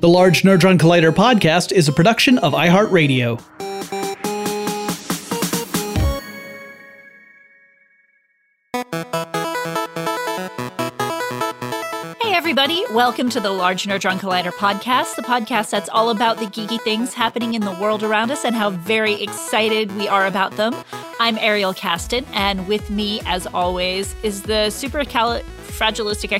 The Large Nerdron Collider podcast is a production of iHeartRadio. Hey, everybody. Welcome to the Large Nerdron Collider podcast, the podcast that's all about the geeky things happening in the world around us and how very excited we are about them. I'm Ariel Casten, and with me, as always, is the super fragilistic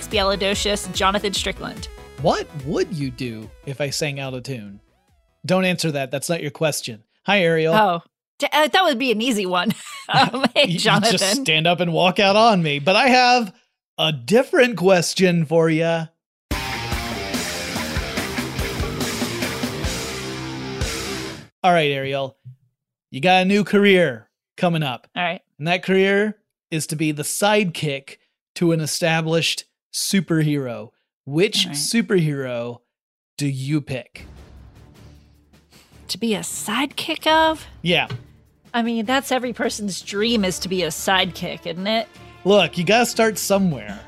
Jonathan Strickland. What would you do if I sang out of tune? Don't answer that. That's not your question. Hi, Ariel. Oh, uh, that would be an easy one. um, hey, Jonathan. You just stand up and walk out on me. But I have a different question for you. All right, Ariel. You got a new career coming up. All right. And that career is to be the sidekick to an established superhero. Which right. superhero do you pick? To be a sidekick of? Yeah. I mean, that's every person's dream is to be a sidekick, isn't it? Look, you gotta start somewhere.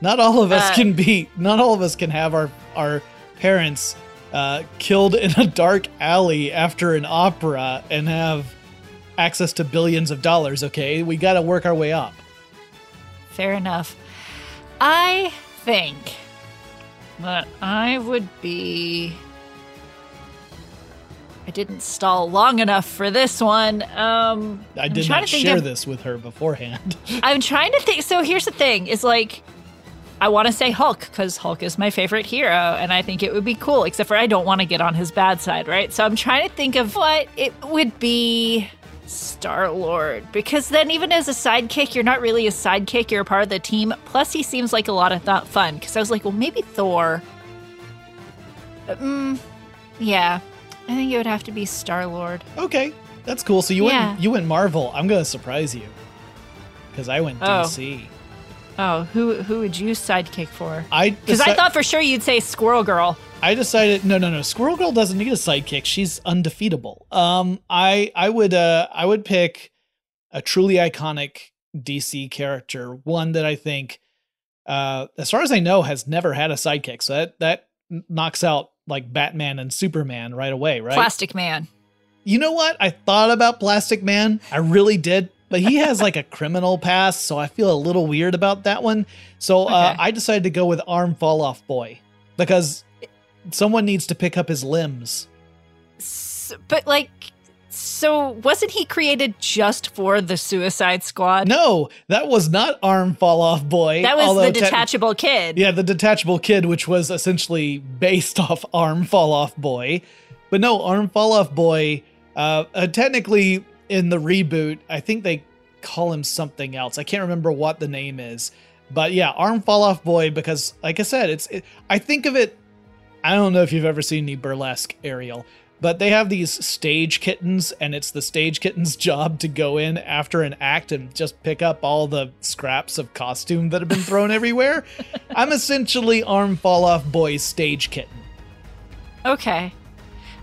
Not all of us uh, can be. Not all of us can have our our parents uh, killed in a dark alley after an opera and have access to billions of dollars. Okay, we gotta work our way up. Fair enough. I think but I would be. I didn't stall long enough for this one. Um, I did not share of, this with her beforehand. I'm trying to think. So here's the thing: is like, I want to say Hulk because Hulk is my favorite hero, and I think it would be cool. Except for I don't want to get on his bad side, right? So I'm trying to think of what it would be. Star Lord. Because then, even as a sidekick, you're not really a sidekick, you're a part of the team. Plus, he seems like a lot of th- fun. Because I was like, well, maybe Thor. Mm, yeah. I think it would have to be Star Lord. Okay, that's cool. So you yeah. went you went Marvel. I'm gonna surprise you because I went DC. Oh. oh, who who would you sidekick for? I because deci- I thought for sure you'd say Squirrel Girl. I decided no no no Squirrel Girl doesn't need a sidekick. She's undefeatable. Um I I would uh I would pick a truly iconic DC character, one that I think uh as far as I know has never had a sidekick. So that that knocks out like Batman and Superman right away, right? Plastic Man. You know what? I thought about Plastic Man. I really did. But he has like a criminal past, so I feel a little weird about that one. So uh, okay. I decided to go with Arm Fall Off Boy because someone needs to pick up his limbs. S- but like, so wasn't he created just for the Suicide Squad? No, that was not Arm Fall Off Boy. that was the te- detachable kid. Yeah, the detachable kid, which was essentially based off Arm Fall Off Boy. But no, Arm Fall Off Boy, uh, uh, technically in the reboot, I think they call him something else. I can't remember what the name is. But yeah, Arm Fall Off Boy, because like I said, it's, it, I think of it, I don't know if you've ever seen any burlesque Ariel, but they have these stage kittens, and it's the stage kitten's job to go in after an act and just pick up all the scraps of costume that have been thrown everywhere. I'm essentially Arm Fall Off Boy's stage kitten. Okay.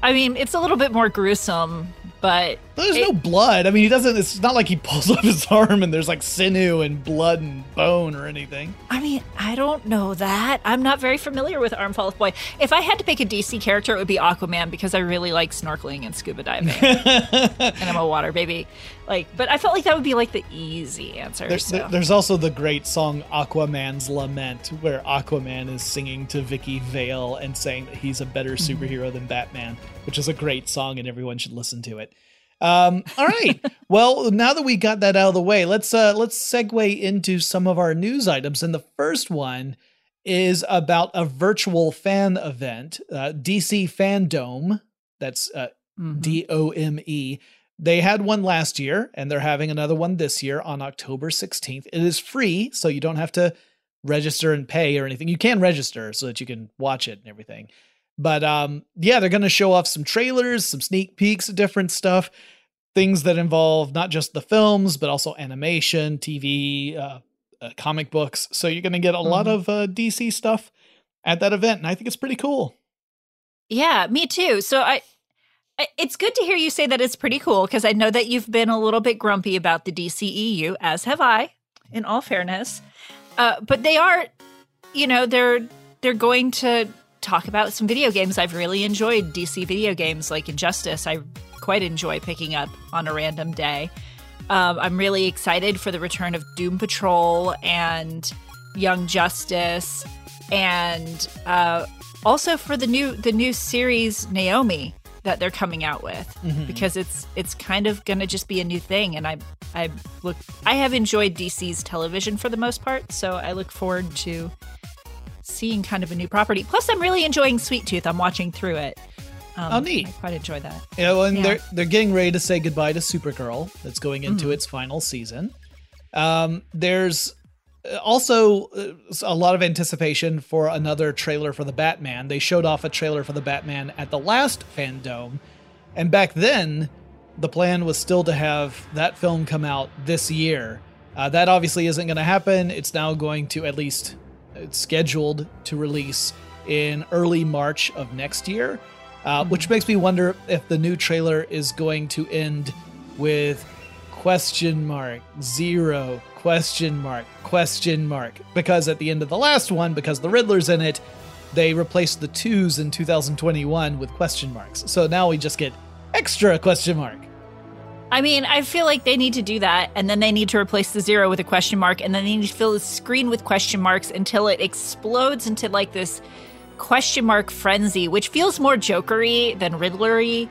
I mean, it's a little bit more gruesome, but There's it- no blood. I mean, he doesn't. It's not like he pulls up his arm and there's like sinew and blood and bone or anything. I mean, I don't know that. I'm not very familiar with Arm Fall Off Boy. If I had to pick a DC character, it would be Aquaman because I really like snorkeling and scuba diving, and I'm a water baby. Like, but I felt like that would be like the easy answer. There, so. there's also the great song Aquaman's Lament, where Aquaman is singing to Vicki Vale and saying that he's a better Mm-hmm. superhero than Batman, which is a great song and everyone should listen to it. Um, all right. well, now that we got that out of the way, let's uh, let's segue into some of our news items. And the first one is about a virtual fan event, uh, DC Fandome. That's uh, Mhm. D O M E. They had one last year and they're having another one this year on October 16th. It is free, so you don't have to register and pay or anything. You can register so that you can watch it and everything. But um yeah, they're going to show off some trailers, some sneak peeks of different stuff, things that involve not just the films but also animation, TV, uh, uh comic books. So you're going to get a lot Mhm. of uh, DC stuff at that event and I think it's pretty cool. Yeah, me too. So I, I it's good to hear you say that it's pretty cool because I know that you've been a little bit grumpy about the DCEU, as have I, in all fairness. Uh, but they are, you know, they're they're going to talk about some video games. I've really enjoyed DC video games like Injustice. I quite enjoy picking up on a random day. Um, I'm really excited for the return of Doom Patrol and Young Justice, and uh, also for the new the new series Naomi that they're coming out with because it's it's kind of gonna just be a new thing, and I I look I have enjoyed DC's television for the most part, so I look forward to seeing kind of a new property. Plus, I'm really enjoying Sweet Tooth. I'm watching through it. Um, Oh, neat. I quite enjoy that. Yeah, well, and Yeah. they're they're getting ready to say goodbye to Supergirl. That's going into its final season. Um, there's uh, also uh, a lot of anticipation for another trailer for the Batman. They showed off a trailer for the Batman at the last Fandome, and back then, the plan was still to have that film come out this year. Uh, that obviously isn't going to happen. It's now going to at least it's scheduled to release in early March of next year, uh, which makes me wonder if the new trailer is going to end with question mark zero question mark question mark. Because at the end of the last one because the riddler's in it they replaced the twos in 2021 with question marks. So now we just get extra question mark I mean, I feel like they need to do that, and then they need to replace the zero with a question mark, and then they need to fill the screen with question marks until it explodes into like this question mark frenzy, which feels more jokery than riddlery.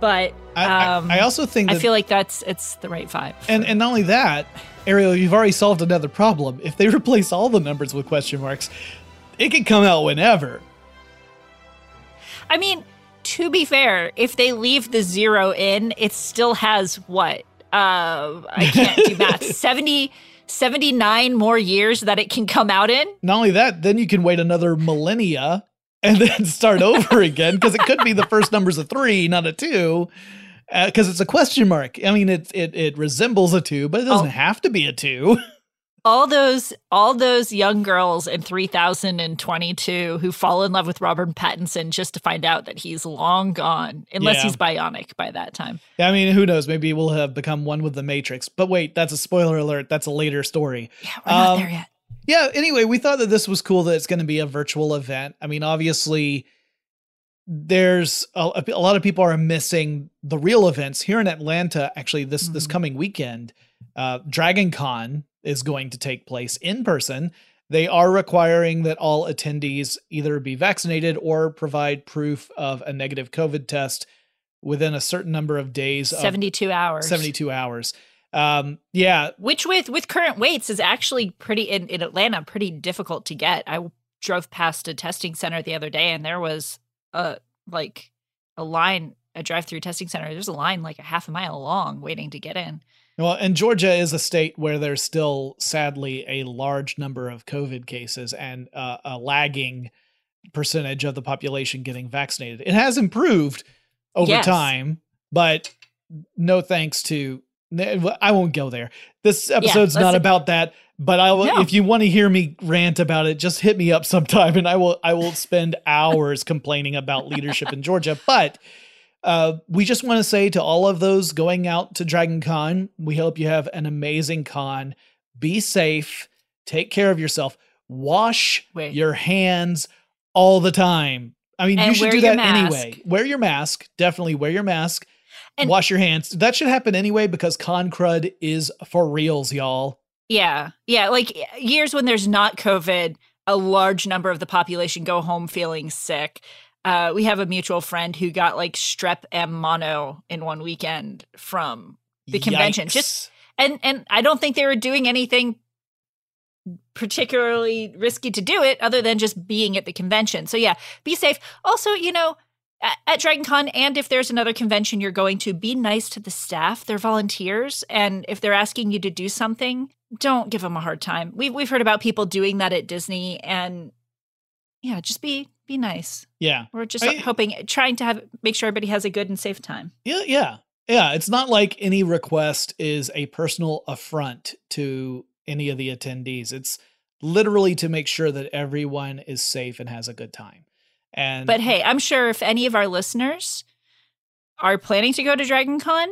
But I, I- um, I, also think I feel like that's it's the right vibe. And and not only that, Ariel, you've already solved another problem. If they replace all the numbers with question marks, it can come out whenever. I mean, to be fair, if they leave the zero in, it still has what? Uh, I can't do math. 70, 79 more years that it can come out in. Not only that, then you can wait another millennia and then start over again because it could be the first numbers a three, not a two. Because it's a question mark. I mean, it, it it resembles a two, but it doesn't Oh. have to be a two. all those all those young girls in 3022 who fall in love with Robert Pattinson just to find out that he's long gone unless Yeah. he's bionic by that time. Yeah, I mean, who knows? Maybe we'll have become one with the Matrix. But wait, that's a spoiler alert. That's a later story. Yeah, we're not Um, there yet. yeah anyway we thought that this was cool that it's going to be a virtual event i mean obviously there's a, a lot of people are missing the real events here in atlanta actually this this Mhm. coming weekend uh dragon con is going to take place in person they are requiring that all attendees either be vaccinated or provide proof of a negative COVID test within a certain number of days. of- 72 hours. 72 hours. Um, yeah, Which with with current waits is actually pretty in, in Atlanta pretty difficult to get. I drove past a testing center the other day and there was a like a line a drive-through testing center. There's a line like a half a mile long waiting to get in. Well, and Georgia is a state where there's still, sadly, a large number of COVID cases and uh, a lagging percentage of the population getting vaccinated. It has improved over Yes. time, but no thanks to. I won't go there. This episode's let's- not about that. But I will, No. if you want to hear me rant about it, just hit me up sometime, and I will. I will spend hours complaining about leadership in Georgia. But uh, we just want to say to all of those going out to Dragon Con, we hope you have an amazing con. Be safe, take care of yourself, wash Wait. your hands all the time. I mean, you should do that anyway. Wear your mask. Definitely wear your mask. And- wash your hands. That should happen anyway because con crud is for reals, y'all. Yeah. Yeah, like years when there's not COVID, a large number of the population go home feeling sick. Uh, we have a mutual friend who got like strep and mono in one weekend from the convention. Just and and I don't think they were doing anything particularly risky to do it other than just being at the convention. So yeah, be safe. Also, you know, at, at Dragon Con and if there's another convention you're going to, be nice to the staff. They're volunteers and if they're asking you to do something, don't give them a hard time. We've we've heard about people doing that at Disney and yeah, just be be nice. yeah. We're just I- hoping trying to have make sure everybody has a good and safe time. Yeah, yeah. Yeah, it's not like any request is a personal affront to any of the attendees. It's literally to make sure that everyone is safe and has a good time. And But hey, I'm sure if any of our listeners are planning to go to Dragon Con,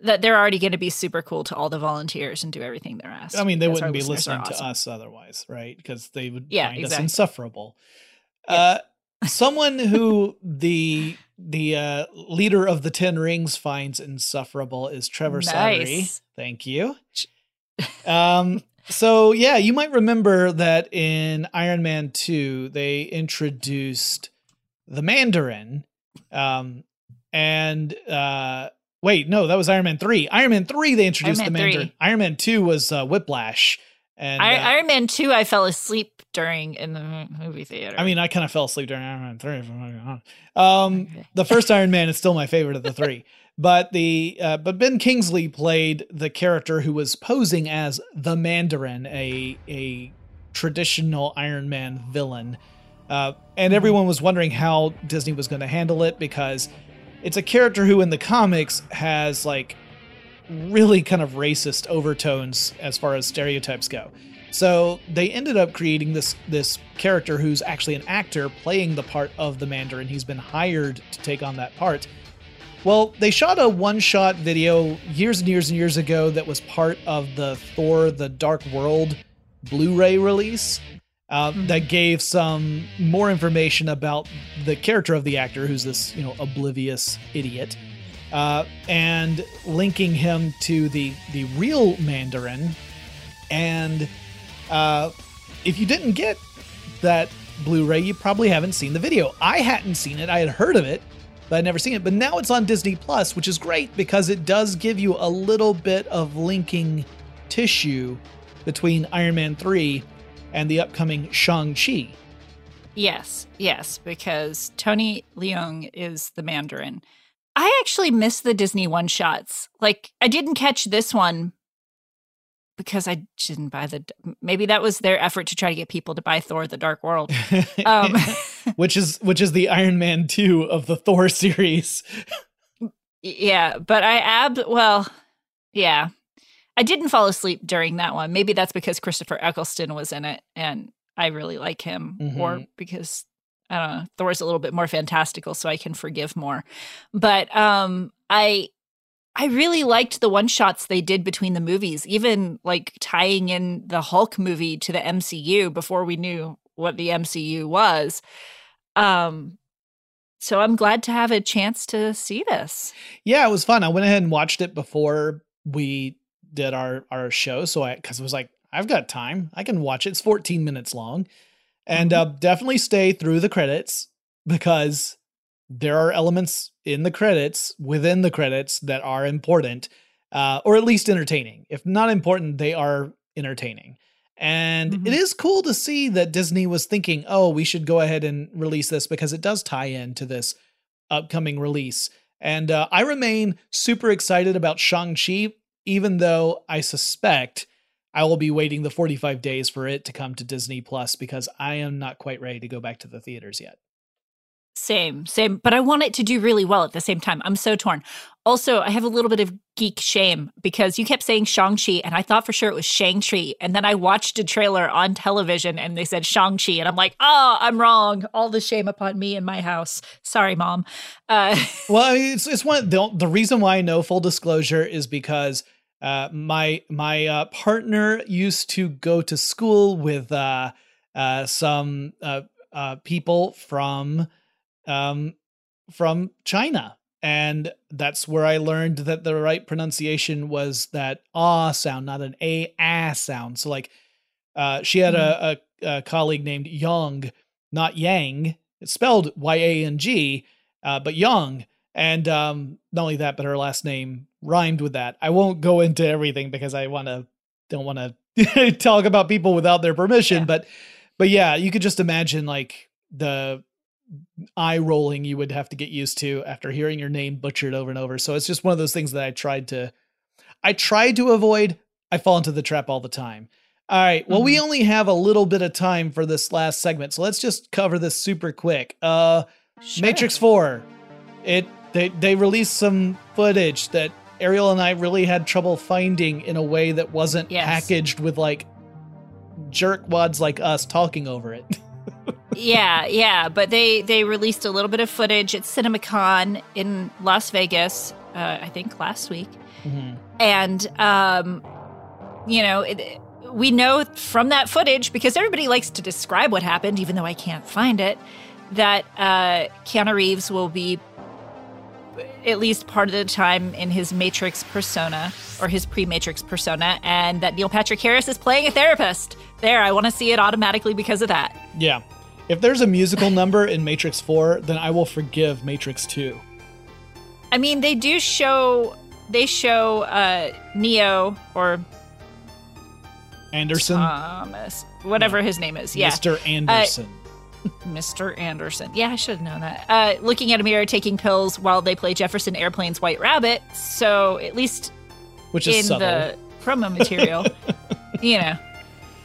that they're already going to be super cool to all the volunteers and do everything they're asked. I mean, they wouldn't be listening to us otherwise, right? Because they would Yeah, find us exactly. insufferable. Uh, someone who the the uh, leader of the Ten Rings finds insufferable is Trevor Slattery. Nice. Thank you. Um, so yeah, you might remember that in Iron Man 2, they introduced the Mandarin. Um, and uh, wait, no, that was Iron Man 3. Iron Man 3, they introduced Man the Mandarin. 3. Iron Man 2 was uh, Whiplash. And I, uh, Iron Man 2, I fell asleep during in the movie theater. I mean, I kind of fell asleep during Iron Man 3. if I'm being. Um, Okay. the first Iron Man is still my favorite of the three. But the uh, but Ben Kingsley played the character who was posing as the Mandarin, a a traditional Iron Man villain, uh, and everyone was wondering how Disney was going to handle it because it's a character who in the comics has like really kind of racist overtones as far as stereotypes go. So they ended up creating this this character who's actually an actor playing the part of the Mandarin. He's been hired to take on that part. Well, they shot a one-shot video years and years and years ago that was part of the Thor: The Dark World Blu-ray release. Uh, That gave some more information about the character of the actor, who's this you know oblivious idiot, uh, and linking him to the the real Mandarin. And uh, if you didn't get that Blu-ray, you probably haven't seen the video. I hadn't seen it. I had heard of it, but I'd never seen it. But now it's on Disney Plus, which is great because it does give you a little bit of linking tissue between Iron Man 3 and the upcoming Shang-Chi. Yes, yes, because Tony Leung is the Mandarin. I actually miss the Disney one shots. Like, I didn't catch this one because I didn't buy the. Maybe that was their effort to try to get people to buy Thor: The Dark World. Um, which is which is the Iron Man 2 of the Thor series. yeah, but I ab well, yeah, I didn't fall asleep during that one. Maybe that's because Christopher Eccleston was in it, and I really like him, or Mhm. because I don't know, Thor's a little bit more fantastical, so I can forgive more. But um, I I really liked the one shots they did between the movies, even like tying in the Hulk movie to the MCU before we knew what the MCU was. Um, so I'm glad to have a chance to see this. Yeah, it was fun. I went ahead and watched it before we did our our show, so I because it was like I've got time. I can watch it. It's 14 minutes long. And uh, definitely stay through the credits because there are elements in the credits, within the credits, that are important, uh, or at least entertaining. If not important, they are entertaining. And Mhm. it is cool to see that Disney was thinking, oh, we should go ahead and release this because it does tie into this upcoming release. And uh, I remain super excited about Shang-Chi, even though I suspect I will be waiting the 45 days for it to come to Disney Plus because I am not quite ready to go back to the theaters yet. Same, same. But I want it to do really well at the same time. I'm so torn. Also, I have a little bit of geek shame because you kept saying Shang-Chi and I thought for sure it was Shang-Chi. And then I watched a trailer on television and they said Shang-Chi. And I'm like, oh, I'm wrong. All the shame upon me in my house. Sorry, mom. Uh, Well, I mean, it's it's one the the reason why I know full disclosure is because uh, my my uh, partner used to go to school with uh, uh, some uh, uh, people from um, from China, and that's where I learned that the right pronunciation was that ah sound, not an a ah sound. So like, uh, she had a, a, a colleague named Yang, not Yang. It's spelled Y A N G, uh, but Young. And um, not only that, but her last name rhymed with that. I won't go into everything because I want to don't want to talk about people without their permission. Yeah. But but yeah, you could just imagine like the eye rolling you would have to get used to after hearing your name butchered over and over. So it's just one of those things that I tried to I tried to avoid. I fall into the trap all the time. All right. Well, we only have a little bit of time for this last segment, so let's just cover this super quick. Uh Sure. Matrix 4. It they they released some footage that Ariel and I really had trouble finding in a way that wasn't Yes. packaged with like jerkwads like us talking over it. yeah, yeah. But they they released a little bit of footage at CinemaCon in Las Vegas. Uh, I think last week. and um you know it, we know from that footage because everybody likes to describe what happened even though i can't find it that uh keanu reeves will be at least part of the time in his matrix persona or his pre-matrix persona and that neil patrick harris is playing a therapist there i want to see it automatically because of that yeah. If there's a musical number in Matrix 4, then I will forgive Matrix 2. i mean they do show they show uh neo or Anderson, Thomas, whatever his name is. Yeah, Mr. Anderson. Mr. Anderson. Yeah, I should have known that. Uh, looking at a mirror, taking pills while they play Jefferson Airplane's White Rabbit. So at least which is in subtle. the promo material, you know,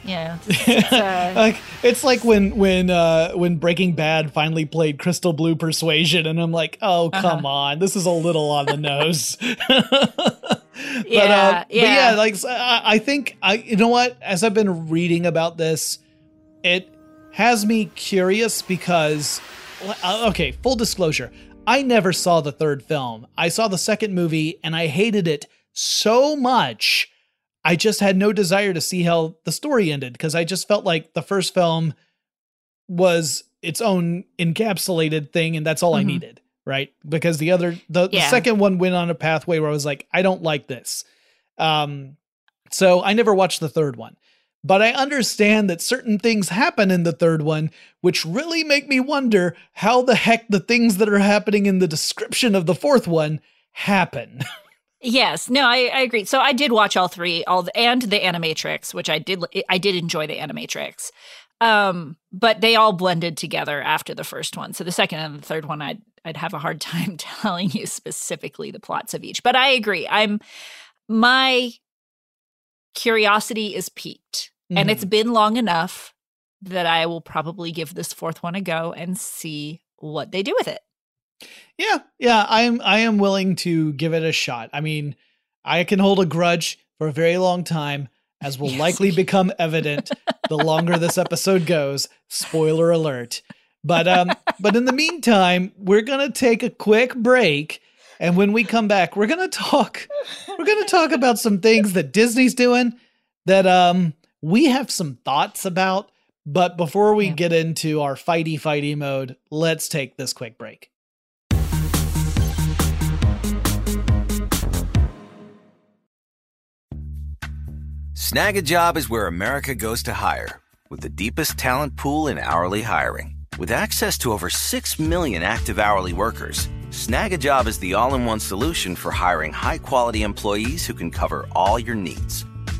yeah, it's, uh, like it's like when when uh when Breaking Bad finally played Crystal Blue Persuasion, and I'm like, oh Uh-huh. come on, this is a little on the nose. but, Yeah, uh, but yeah, yeah. like I think I you know what? As I've been reading about this, it has me curious because uh, okay, full disclosure, I never saw the third film. I saw the second movie and I hated it so much. I just had no desire to see how the story ended because I just felt like the first film was its own encapsulated thing and that's all I Mhm. needed, right? Because the other the, the second one went on a pathway where I was like, I don't like this. Um so I never watched the third one. But I understand that certain things happen in the third one, which really make me wonder how the heck the things that are happening in the description of the fourth one happen. yes, no, I, I agree. So I did watch all three, all the, and the Animatrix, which I did. I did enjoy the Animatrix, um, but they all blended together after the first one. So the second and the third one, I'd I'd have a hard time telling you specifically the plots of each. But I agree. I'm my curiosity is piqued. And it's been long enough that I will probably give this fourth one a go and see what they do with it. Yeah, yeah, I am I am willing to give it a shot. I mean, I can hold a grudge for a very long time, as will Yes, likely become evident the longer this episode goes. Spoiler alert. But um but in the meantime, we're gonna take a quick break. And when we come back, we're gonna talk we're gonna talk about some things that Disney's doing that um we have some thoughts about. But before we Yeah. get into our fighty fighty mode, let's take this quick break. Snagajob is where America goes to hire, with the deepest talent pool in hourly hiring. With access to over 6 million active hourly workers, Snagajob is the all in one solution for hiring high quality employees who can cover all your needs.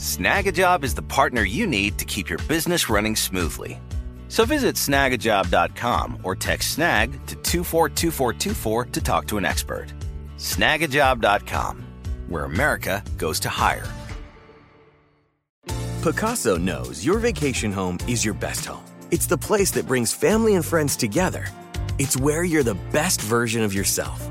Snagajob is the partner you need to keep your business running smoothly. So visit snagajob.com or text snag to 242424 to talk to an expert. Snagajob.com, where America goes to hire. Pacaso knows your vacation home is your best home. It's the place that brings family and friends together. It's where you're the best version of yourself.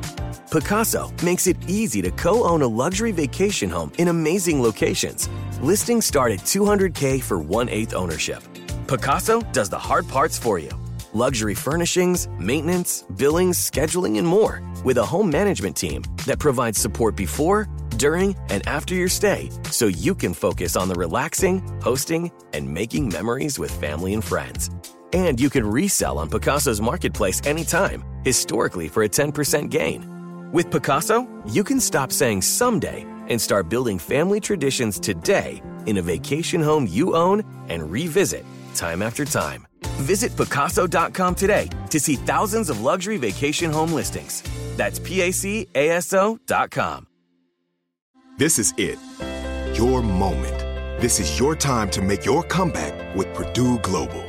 Pacaso makes it easy to co own a luxury vacation home in amazing locations. Listings start at 200K for one eighth ownership. Pacaso does the hard parts for you luxury furnishings, maintenance, billings, scheduling, and more with a home management team that provides support before, during, and after your stay so you can focus on the relaxing, hosting, and making memories with family and friends. And you can resell on Pacaso's marketplace anytime, historically for a 10% gain. With Pacaso, you can stop saying someday and start building family traditions today in a vacation home you own and revisit time after time. Visit Pacaso.com today to see thousands of luxury vacation home listings. That's PACASO.com. This is it. Your moment. This is your time to make your comeback with Purdue Global.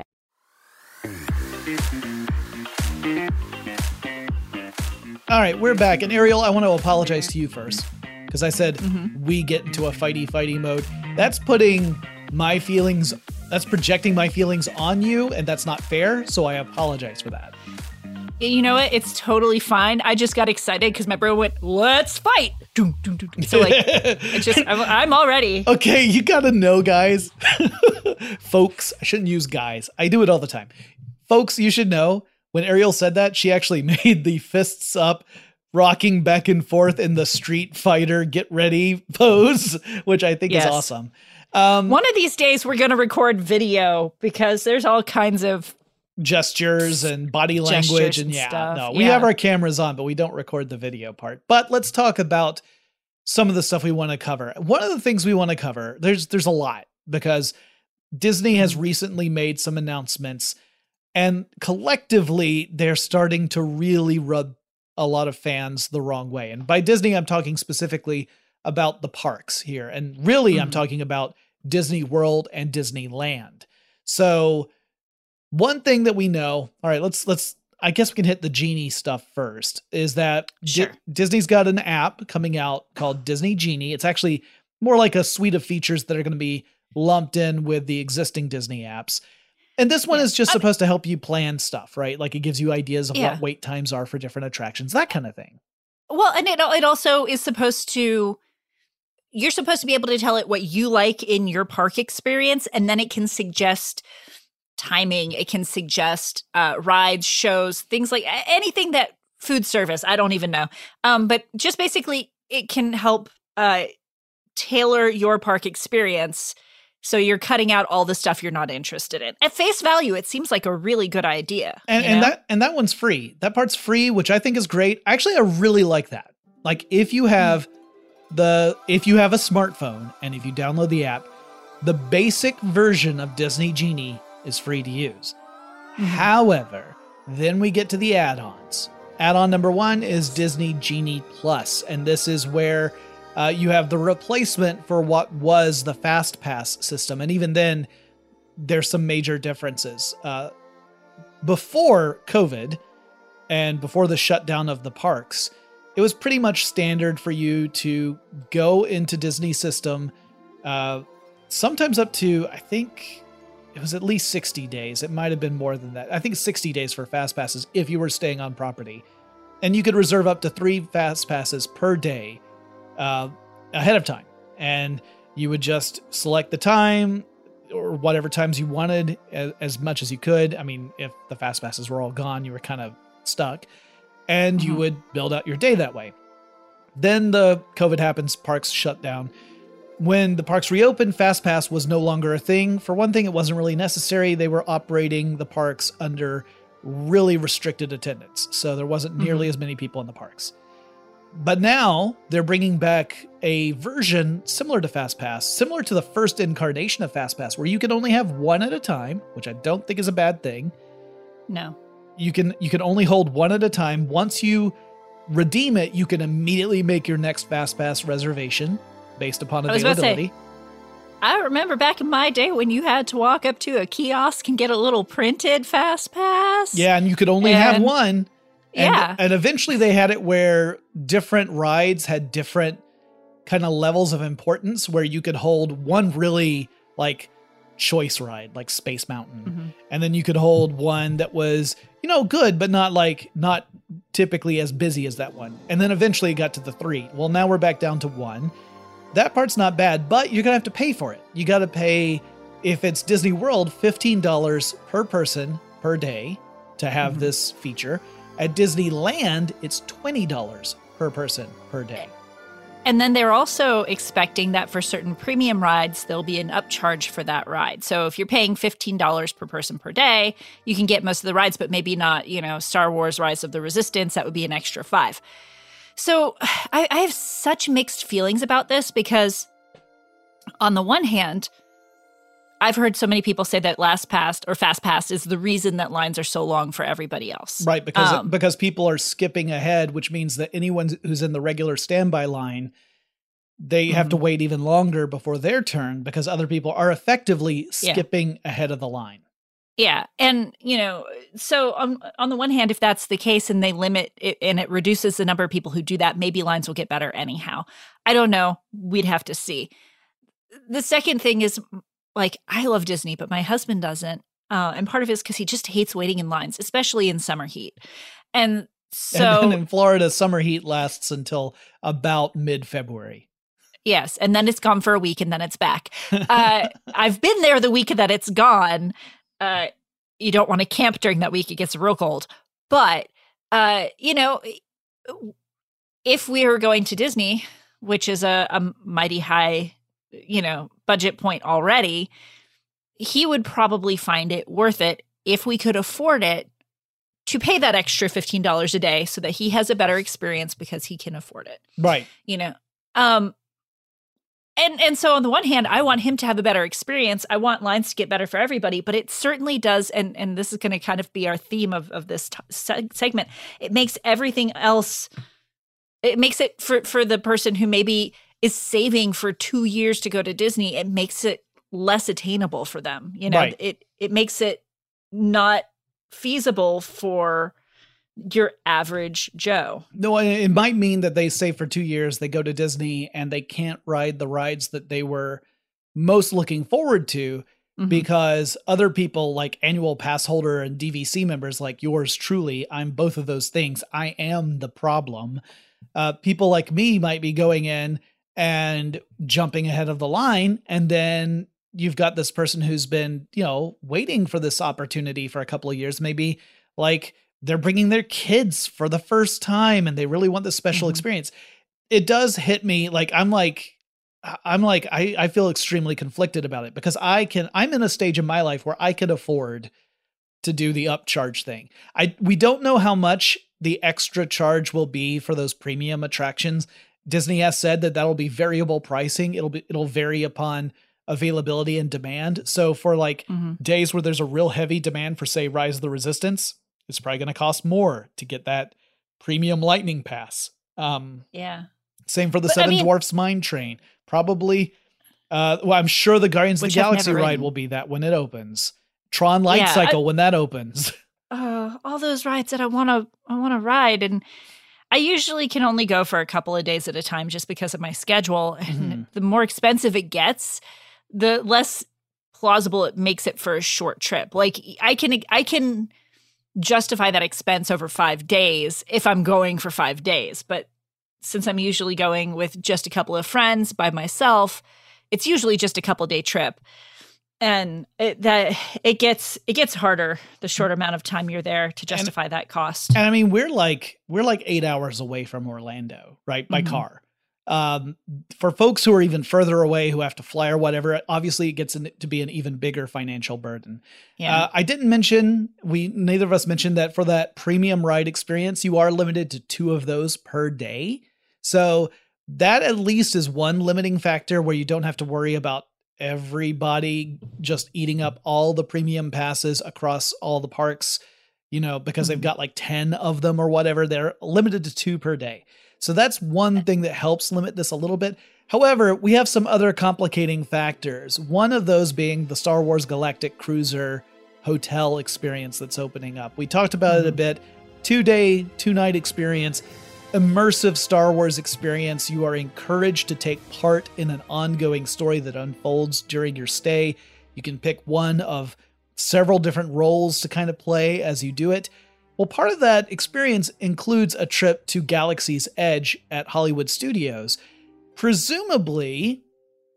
All right, we're back. And Ariel, I want to apologize to you first because I said mm-hmm. we get into a fighty fighty mode. That's putting my feelings, that's projecting my feelings on you, and that's not fair. So I apologize for that. You know what? It's totally fine. I just got excited because my bro went, "Let's fight!" So like, it's just I'm, I'm all ready. Okay, you gotta know, guys. Folks, I shouldn't use guys. I do it all the time. Folks, you should know when Ariel said that, she actually made the fists up, rocking back and forth in the Street Fighter get ready pose, which I think Yes. is awesome. Um, One of these days, we're gonna record video because there's all kinds of gestures and body language and and yeah stuff, no we yeah. have our cameras on but we don't record the video part but let's talk about some of the stuff we want to cover one of the things we want to cover there's there's a lot because disney has Mm-hmm. recently made some announcements and collectively they're starting to really rub a lot of fans the wrong way and by disney i'm talking specifically about the parks here and really i'm Mhm. talking about disney world and disneyland so one thing that we know all right let's let's i guess we can hit the genie stuff first is that Di- Sure. disney's got an app coming out called disney genie it's actually more like a suite of features that are going to be lumped in with the existing disney apps And this one Yeah. is just I- supposed to help you plan stuff, right? Like it gives you ideas of Yeah. what wait times are for different attractions, that kind of thing. Well, and it it also is supposed to you're supposed to be able to tell it what you like in your park experience and then it can suggest timing, it can suggest uh rides, shows, things like anything that food service, I don't even know. Um but just basically it can help uh tailor your park experience so you're cutting out all the stuff you're not interested in. At face value, it seems like a really good idea. And and that and that one's free. That part's free, which I think is great. Actually, I really like that. Like if you have the if you have a smartphone and if you download the app, the basic version of Disney Genie is free to use. However, then we get to the add-ons. Add-on number 1 is Disney Genie Plus, and this is where uh, you have the replacement for what was the Fast Pass system, and even then, there's some major differences. Uh, before COVID and before the shutdown of the parks, it was pretty much standard for you to go into Disney system, uh, sometimes up to I think it was at least 60 days. It might have been more than that. I think 60 days for fast passes if you were staying on property, and you could reserve up to three fast passes per day uh, ahead of time, and you would just select the time or whatever times you wanted as, as much as you could. I mean, if the fast passes were all gone, you were kind of stuck, and you Mhm. would build out your day that way. Then the COVID happens, parks shut down. When the parks reopened, FastPass was no longer a thing. For one thing, it wasn't really necessary. They were operating the parks under really restricted attendance, so there wasn't mm-hmm. nearly as many people in the parks. But now they're bringing back a version similar to FastPass, similar to the first incarnation of FastPass, where you can only have one at a time, which I don't think is a bad thing. no. You can you can only hold one at a time. Once you redeem it, you can immediately make your next FastPass reservation based upon I about to say, availability. I remember back in my day when you had to walk up to a kiosk and get a little printed fast pass. Yeah, and you could only have one. And, Yeah. And eventually they had it where different rides had different kind of levels of importance where you could hold one really like choice ride like Space Mountain. Mhm. And then you could hold one that was, you know, good but not like not typically as busy as that one. And then eventually it got to the 3. Well, now we're back down to 1. That part's not bad, but you're going to have to pay for it. You got to pay if it's Disney World $15 per person per day to have Mhm. this feature. At Disneyland, it's $20 per person per day. And then they're also expecting that for certain premium rides, there'll be an upcharge for that ride. So if you're paying $15 per person per day, you can get most of the rides, but maybe not, you know, Star Wars Rise of the Resistance. That would be an extra five. So I, I have such mixed feelings about this because, on the one hand, I've heard so many people say that Last Pass or Fast Pass is the reason that lines are so long for everybody else. Right, because Um, because people are skipping ahead, which means that anyone who's in the regular standby line, they have to Mhm. wait even longer before their turn because other people are effectively Yeah. skipping ahead of the line. Yeah, and you know, so on on the one hand, if that's the case and they limit it and it reduces the number of people who do that, maybe lines will get better anyhow. I don't know. We'd have to see. The second thing is like I love Disney, but my husband doesn't, uh, and part of it is because he just hates waiting in lines, especially in summer heat. And so and then in Florida, summer heat lasts until about mid February. Yes, and then it's gone for a week, and then it's back. Uh, I've been there the week that it's gone. Uh, you don't want to camp during that week; it gets real cold. But uh, you know, if we were going to Disney, which is a, a mighty high, you know, budget point already, he would probably find it worth it if we could afford it to pay that extra fifteen dollars a day, so that he has a better experience because he can afford it Right. you know um and and so on the one hand i want him to have a better experience. I want lines to get better for everybody but it certainly does and and this is going to kind of be our theme of of this t- segment. It makes everything else it makes it for for the person who maybe is saving for 2 years to go to disney it makes it less attainable for them you know? Right. it it makes it not feasible for your average joe No, it might mean that they save for two years, they go to Disney and they can't ride the rides that they were most looking forward to mm-hmm. because other people like annual pass holder and DVC members like yours truly, I'm both of those things. I am the problem. Uh, people like me might be going in and jumping ahead of the line and then you've got this person who's been, you know, waiting for this opportunity for a couple of years, maybe like they're bringing their kids for the first time and they really want this special mm-hmm. experience. It does hit me like I'm like I'm like I I feel extremely conflicted about it because I can I'm in a stage in my life where I can afford to do the upcharge thing. I we don't know how much the extra charge will be for those premium attractions. Disney has said that that'll be variable pricing. It'll be it'll vary upon availability and demand. So for like mm-hmm. days where there's a real heavy demand for say Rise of the Resistance, it's probably going to cost more to get that premium lightning pass. Um Yeah. Same for the but, Seven I mean, Dwarfs Mine Train. Probably uh well I'm sure the Guardians of the Galaxy ride will be that when it opens. Tron Light yeah, Cycle I, when that opens. Uh, all those rides that I want to I want to ride and I usually can only go for a couple of days at a time just because of my schedule. And mm-hmm. the more expensive it gets, the less plausible it makes it for a short trip. Like I can I can justify that expense over 5 days if I'm going for 5 days, but since I'm usually going with just a couple of friends by myself, it's usually just a couple day trip. And it, that it gets it gets harder the short amount of time you're there to justify and, that cost. And I mean, we're like we're like eight hours away from Orlando, right, by mm-hmm. car. Um, for folks who are even further away who have to fly or whatever, obviously it gets to be an even bigger financial burden. Yeah. Uh, I didn't mention, we neither of us mentioned that for that premium ride experience, you are limited to two of those per day. So that at least is one limiting factor where you don't have to worry about everybody just eating up all the premium passes across all the parks, you know, because mm-hmm. they've got like 10 of them or whatever. They're limited to two per day. So that's one thing that helps limit this a little bit. However, we have some other complicating factors. One of those being the Star Wars Galactic Cruiser hotel experience that's opening up. We talked about mm-hmm. it a bit. Two day, two night experience, immersive Star Wars experience. You are encouraged to take part in an ongoing story that unfolds during your stay. You can pick one of several different roles to kind of play as you do it. Well, part of that experience includes a trip to Galaxy's Edge at Hollywood Studios. Presumably,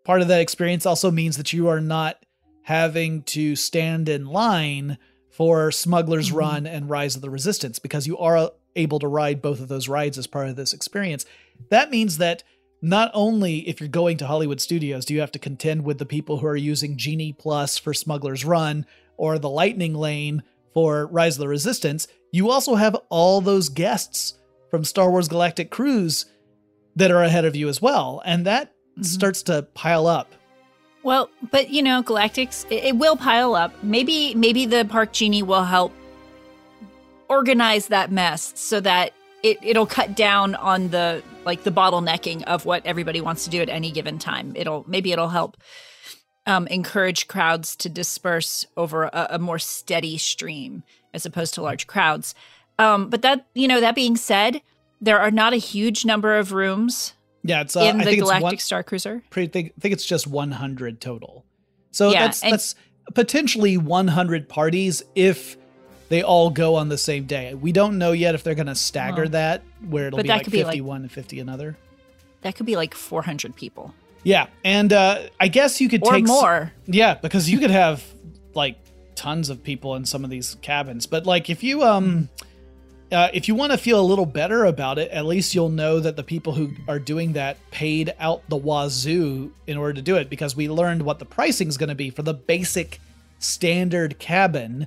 part of that experience also means that you are not having to stand in line for Smuggler's mm-hmm. Run and Rise of the Resistance because you are able to ride both of those rides as part of this experience. That means that not only if you're going to Hollywood Studios do you have to contend with the people who are using Genie Plus for Smuggler's Run or the Lightning Lane for Rise of the Resistance, you also have all those guests from Star Wars Galactic Cruise that are ahead of you as well. And that mm-hmm. starts to pile up. Well, but you know, Galactics, it, it will pile up. Maybe, maybe the Park Genie will help organize that mess so that it, it'll cut down on the like the bottlenecking of what everybody wants to do at any given time. It'll maybe it'll help um, encourage crowds to disperse over a, a, more steady stream as opposed to large crowds. Um, but that you know, that being said, there are not a huge number of rooms. Yeah, it's uh, in the Galactic one, Star Cruiser. Pretty, think, I think it's just 100 total. So yeah, that's that's potentially 100 parties if they all go on the same day. We don't know yet if they're going to stagger well, that, where it'll be like 51 be like, and 50 another. That could be like 400 people. Yeah, and uh, I guess you could or take more. yeah, because you could have like tons of people in some of these cabins. But like if you um uh, if you want to feel a little better about it, at least you'll know that the people who are doing that paid out the wazoo in order to do it because we learned what the pricing is going to be for the basic standard cabin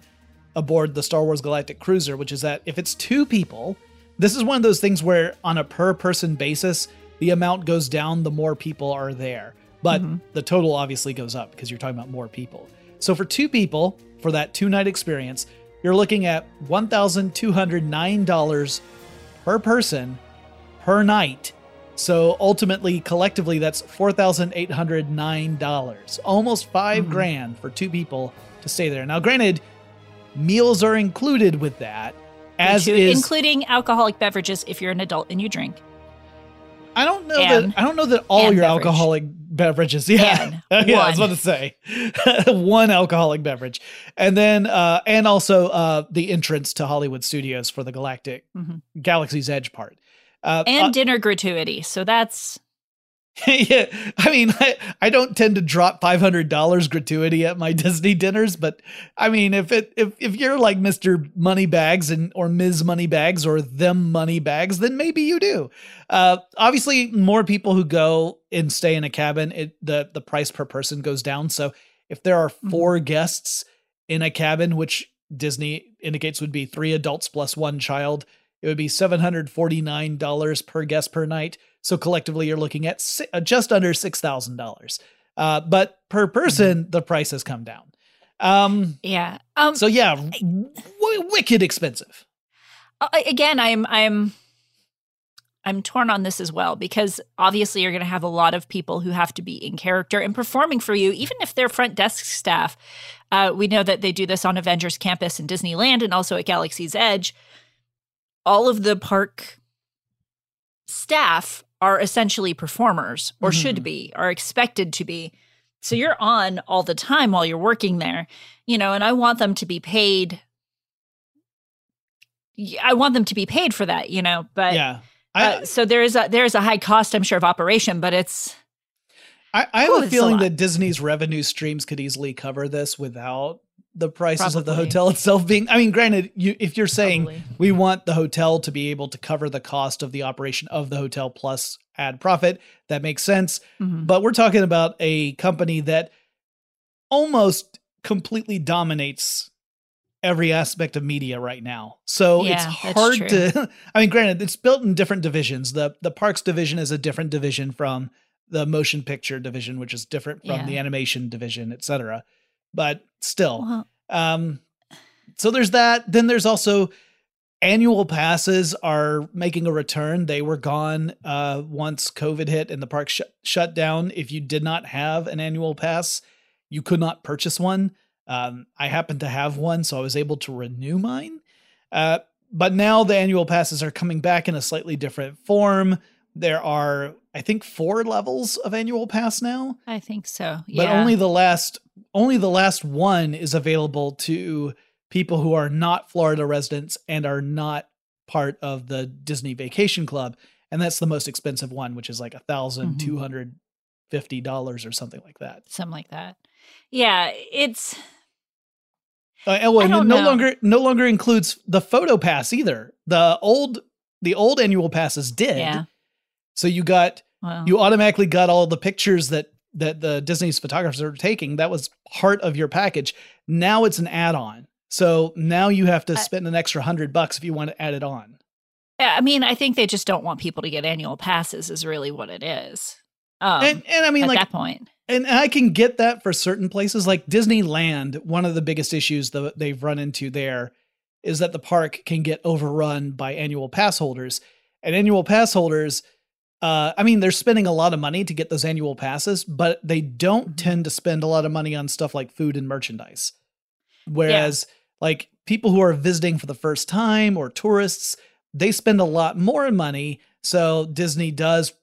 aboard the Star Wars Galactic Cruiser, which is that if it's two people, this is one of those things where on a per person basis, the amount goes down the more people are there. But mm-hmm. the total obviously goes up because you're talking about more people. So for two people, for that two night experience, you're looking at $1,209 per person per night. So ultimately, collectively, that's $4,809. Almost 5 mm-hmm. grand for two people to stay there. Now, granted, meals are included with that, as is including alcoholic beverages if you're an adult and you drink. I don't know And- that I don't know that all your beverage. alcoholic beverages. Yeah, yeah. I was about to say one alcoholic beverage, and then uh, and also uh, the entrance to Hollywood Studios for the Galactic Mhm. Galaxy's Edge part. Uh, and uh, dinner gratuity. So that's yeah, I mean, I, I don't tend to drop five hundred dollars gratuity at my Disney dinners, but I mean, if it if if you're like Mister Moneybags and or Ms. Moneybags or them Moneybags, then maybe you do. Uh, obviously, more people who go and stay in a cabin, it the the price per person goes down. So if there are 4 guests in a cabin, which Disney indicates would be three adults plus one child, it would be seven hundred forty nine dollars per guest per night. So collectively, you're looking at si- uh, just under six thousand dollars. Uh, but per person, the price has come down. Um, yeah. Um so yeah, w- wicked expensive. uh, again, I'm I'm I'm torn on this as well because obviously you're going to have a lot of people who have to be in character and performing for you, even if they're front desk staff. Uh, we know that they do this on Avengers Campus in Disneyland and also at Galaxy's Edge. All of the park staff are essentially performers or should be, are expected to be. So you're on all the time while you're working there, you know, and I want them to be paid. I want them to be paid for that, you know, but yeah, I, uh, so there is a there is a high cost, I'm sure, of operation, but it's I, I have Ooh, a it's a feeling that Disney's revenue streams could easily cover this without the prices of the hotel itself being. I mean, granted, you if you're saying Probably. we want the hotel to be able to cover the cost of the operation of the hotel plus add profit, that makes sense. Mhm. But we're talking about a company that almost completely dominates every aspect of media right now. So it's Yeah, that's hard to I mean granted it's built in different divisions. The the parks division is a different division from the motion picture division which is different from Yeah. the animation division, etc. But still well, um, so there's that. Then there's also annual passes are making a return. They were gone uh, once COVID hit and the park sh- shut down. If you did not have an annual pass, you could not purchase one. Um, I happened to have one, so I was able to renew mine. Uh, but now the annual passes are coming back in a slightly different form. There are, I think, four levels of annual pass now I think so. Yeah. but only the last only the last one is available to people who are not Florida residents and are not part of the Disney Vacation Club, and that's the most expensive one, which is like a thousand two hundred fifty dollars or something like that. something like that. Yeah, it's Uh, and well, I and it don't no know. longer no longer includes the photo pass either. The old the old annual passes did. yeah. So you got You automatically got all the pictures that that the Disney's photographers are taking. That was part of your package. Now it's an add-on. So now you have to I- spend an extra hundred bucks if you want to add it on. yeah, I mean, I think they just don't want people to get annual passes. Is really what it is. Um, and and I mean at like that point. point, and I can get that for certain places like Disneyland. One of the biggest issues that they've run into there is that the park can get overrun by annual pass holders. And annual pass holders, uh, I mean, they're spending a lot of money to get those annual passes, but they don't Mm-hmm. tend to spend a lot of money on stuff like food and merchandise. Whereas, like people who are visiting for the first time or tourists, they spend a lot more money. So Disney does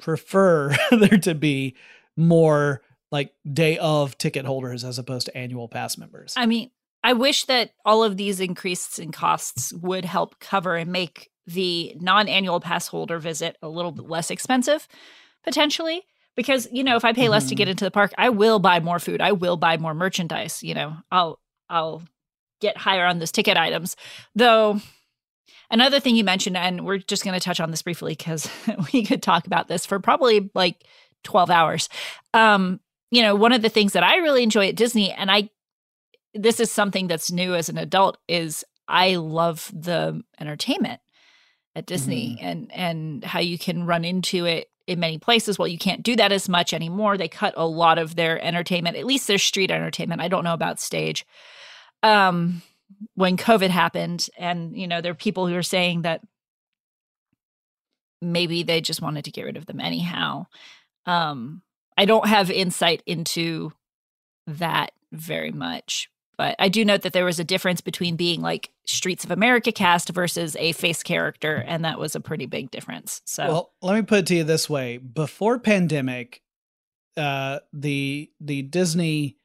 prefer there to be more like day of ticket holders as opposed to annual pass members. I mean, I wish that all of these increases in costs would help cover and make the non-annual pass holder visit a little bit less expensive, potentially. Because you know, if I pay less to get into the park, I will buy more food. I will buy more merchandise. You know, I'll I'll get higher on those ticket items. Though, another thing you mentioned, and we're just going to touch on this briefly because we could talk about this for probably like twelve hours. Um, you know, one of the things that I really enjoy at Disney, and I this is something that's new as an adult is I love the entertainment at Disney and and how you can run into it in many places. Well, you can't do that as much anymore. They cut a lot of their entertainment, at least their street entertainment. I don't know about stage. Um when COVID happened and you know, there are people who are saying that maybe they just wanted to get rid of them anyhow. Um I don't have insight into that very much But I do note that there was a difference between being like Streets of America cast versus a face character, and that was a pretty big difference. So, well, let me put it to you this way: before pandemic, uh, the the Disney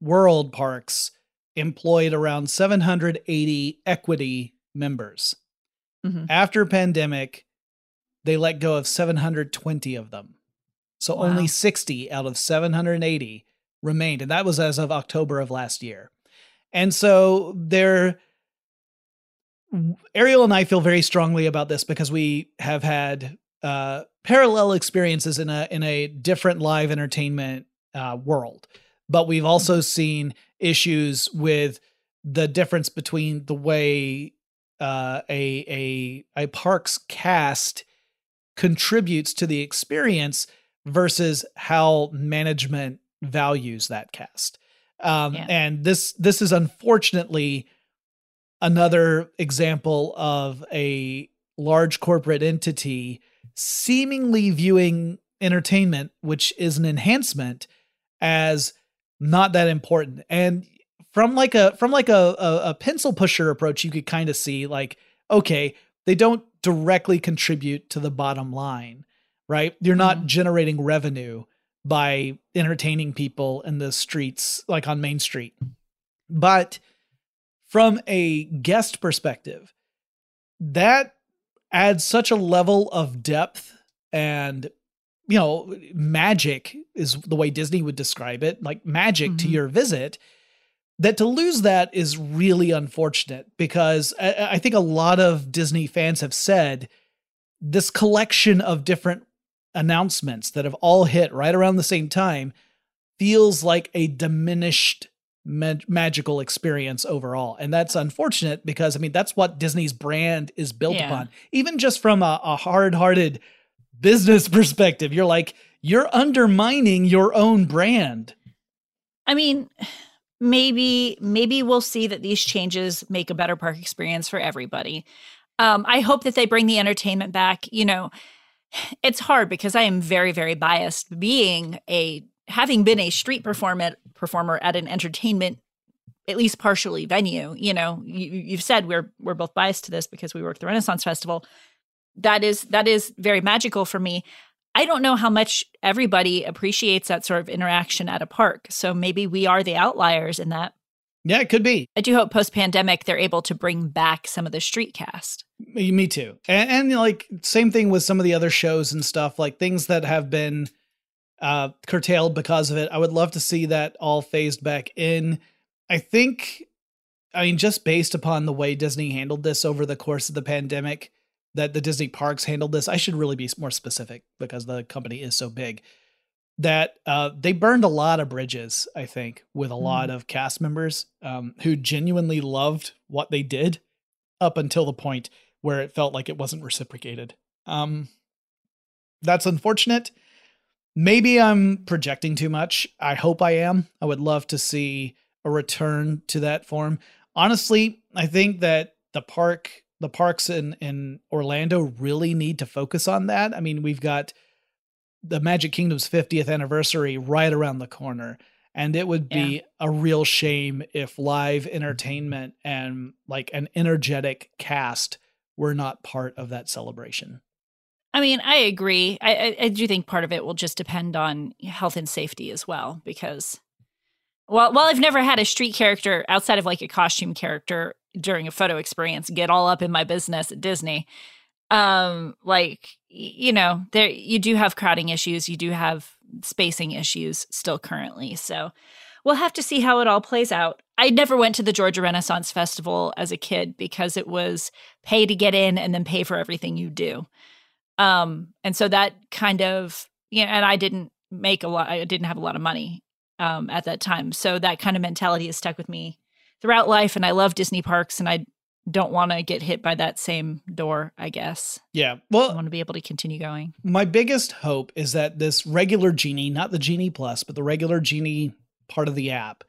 World parks employed around 780 equity members. Mhm. After pandemic, they let go of 720 of them. So Wow. only 60 out of 780 remained. And that was as of October of last year. And so they're Ariel and I feel very strongly about this because we have had uh, parallel experiences in a in a different live entertainment uh, world, but we've also seen issues with the difference between the way uh, a a a park's cast contributes to the experience versus how management values that cast. Um, Yeah. And this this is unfortunately another example of a large corporate entity seemingly viewing entertainment, which is an enhancement, as not that important. And from like a from like a a, a pencil pusher approach, you could kind of see like, okay, they don't directly contribute to the bottom line, right? You're not generating revenue by entertaining people in the streets, like on Main Street. But from a guest perspective, that adds such a level of depth and you know magic is the way disney would describe it like magic to Mhm. your visit that to lose that is really unfortunate because I, I think a lot of disney fans have said this collection of different announcements that have all hit right around the same time feels like a diminished mag- magical experience overall and that's unfortunate because i mean that's what disney's brand is built Yeah. upon even just from a, a hard-hearted business perspective you're like you're undermining your own brand I mean, maybe maybe we'll see that these changes make a better park experience for everybody. Um, I hope that they bring the entertainment back. You know, it's hard because I am very very biased, being a having been a street performer performer at an entertainment at least partially venue. You know, you, you've said we're we're both biased to this because we work the Renaissance Festival. That is that is very magical for me. I don't know how much everybody appreciates that sort of interaction at a park. So maybe we are the outliers in that. Yeah it could be I do hope post pandemic they're able to bring back some of the street cast. Me, me too. And, and like same thing with some of the other shows and stuff, like things that have been uh, curtailed because of it. I would love to see that all phased back in. I think, I mean, just based upon the way Disney handled this over the course of the pandemic, that the Disney parks handled this, I should really be more specific because the company is so big. That uh, they burned a lot of bridges, I think, with a lot of cast members um, who genuinely loved what they did up until the point where it felt like it wasn't reciprocated. Um, that's unfortunate. Maybe I'm projecting too much. I hope I am. I would love to see a return to that form. Honestly, I think that the park, the parks in in Orlando really need to focus on that. I mean, we've got the Magic Kingdom's 50th anniversary right around the corner. And it would be a real shame if live entertainment and like an energetic cast were not part of that celebration. I mean, I agree. I, I, I do think part of it will just depend on health and safety as well, because well, while I've never had a street character outside of like a costume character during a photo experience get all up in my business at Disney, um, like you know, there you do have crowding issues, you do have spacing issues still currently. So we'll have to see how it all plays out. I never went to the Georgia Renaissance Festival as a kid because it was pay to get in and then pay for everything you do. Um, and so that kind of, you know, and I didn't make a lot, I didn't have a lot of money um, at that time. So that kind of mentality has stuck with me throughout life. And I love Disney parks and I don't want to get hit by that same door, I guess. Yeah. Well, I want to be able to continue going. my biggest hope is that this regular Genie, not the Genie Plus, but the regular Genie part of the app,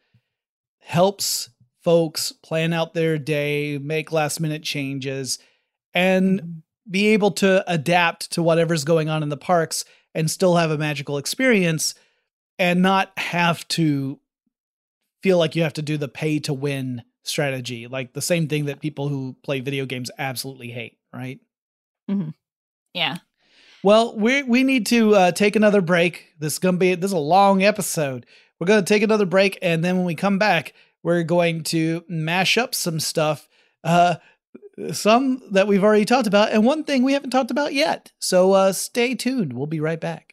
helps folks plan out their day, make last minute changes, and mm-hmm. be able to adapt to whatever's going on in the parks and still have a magical experience and not have to feel like you have to do the pay to win strategy, like the same thing that people who play video games absolutely hate, right? Mm-hmm. Yeah. Well, we we need to uh, take another break. This is gonna be this is a long episode. We're gonna take another break, and then when we come back, we're going to mash up some stuff. Uh, some that we've already talked about, and one thing we haven't talked about yet. So uh, stay tuned. We'll be right back.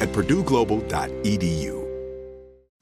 at purdueglobal.edu.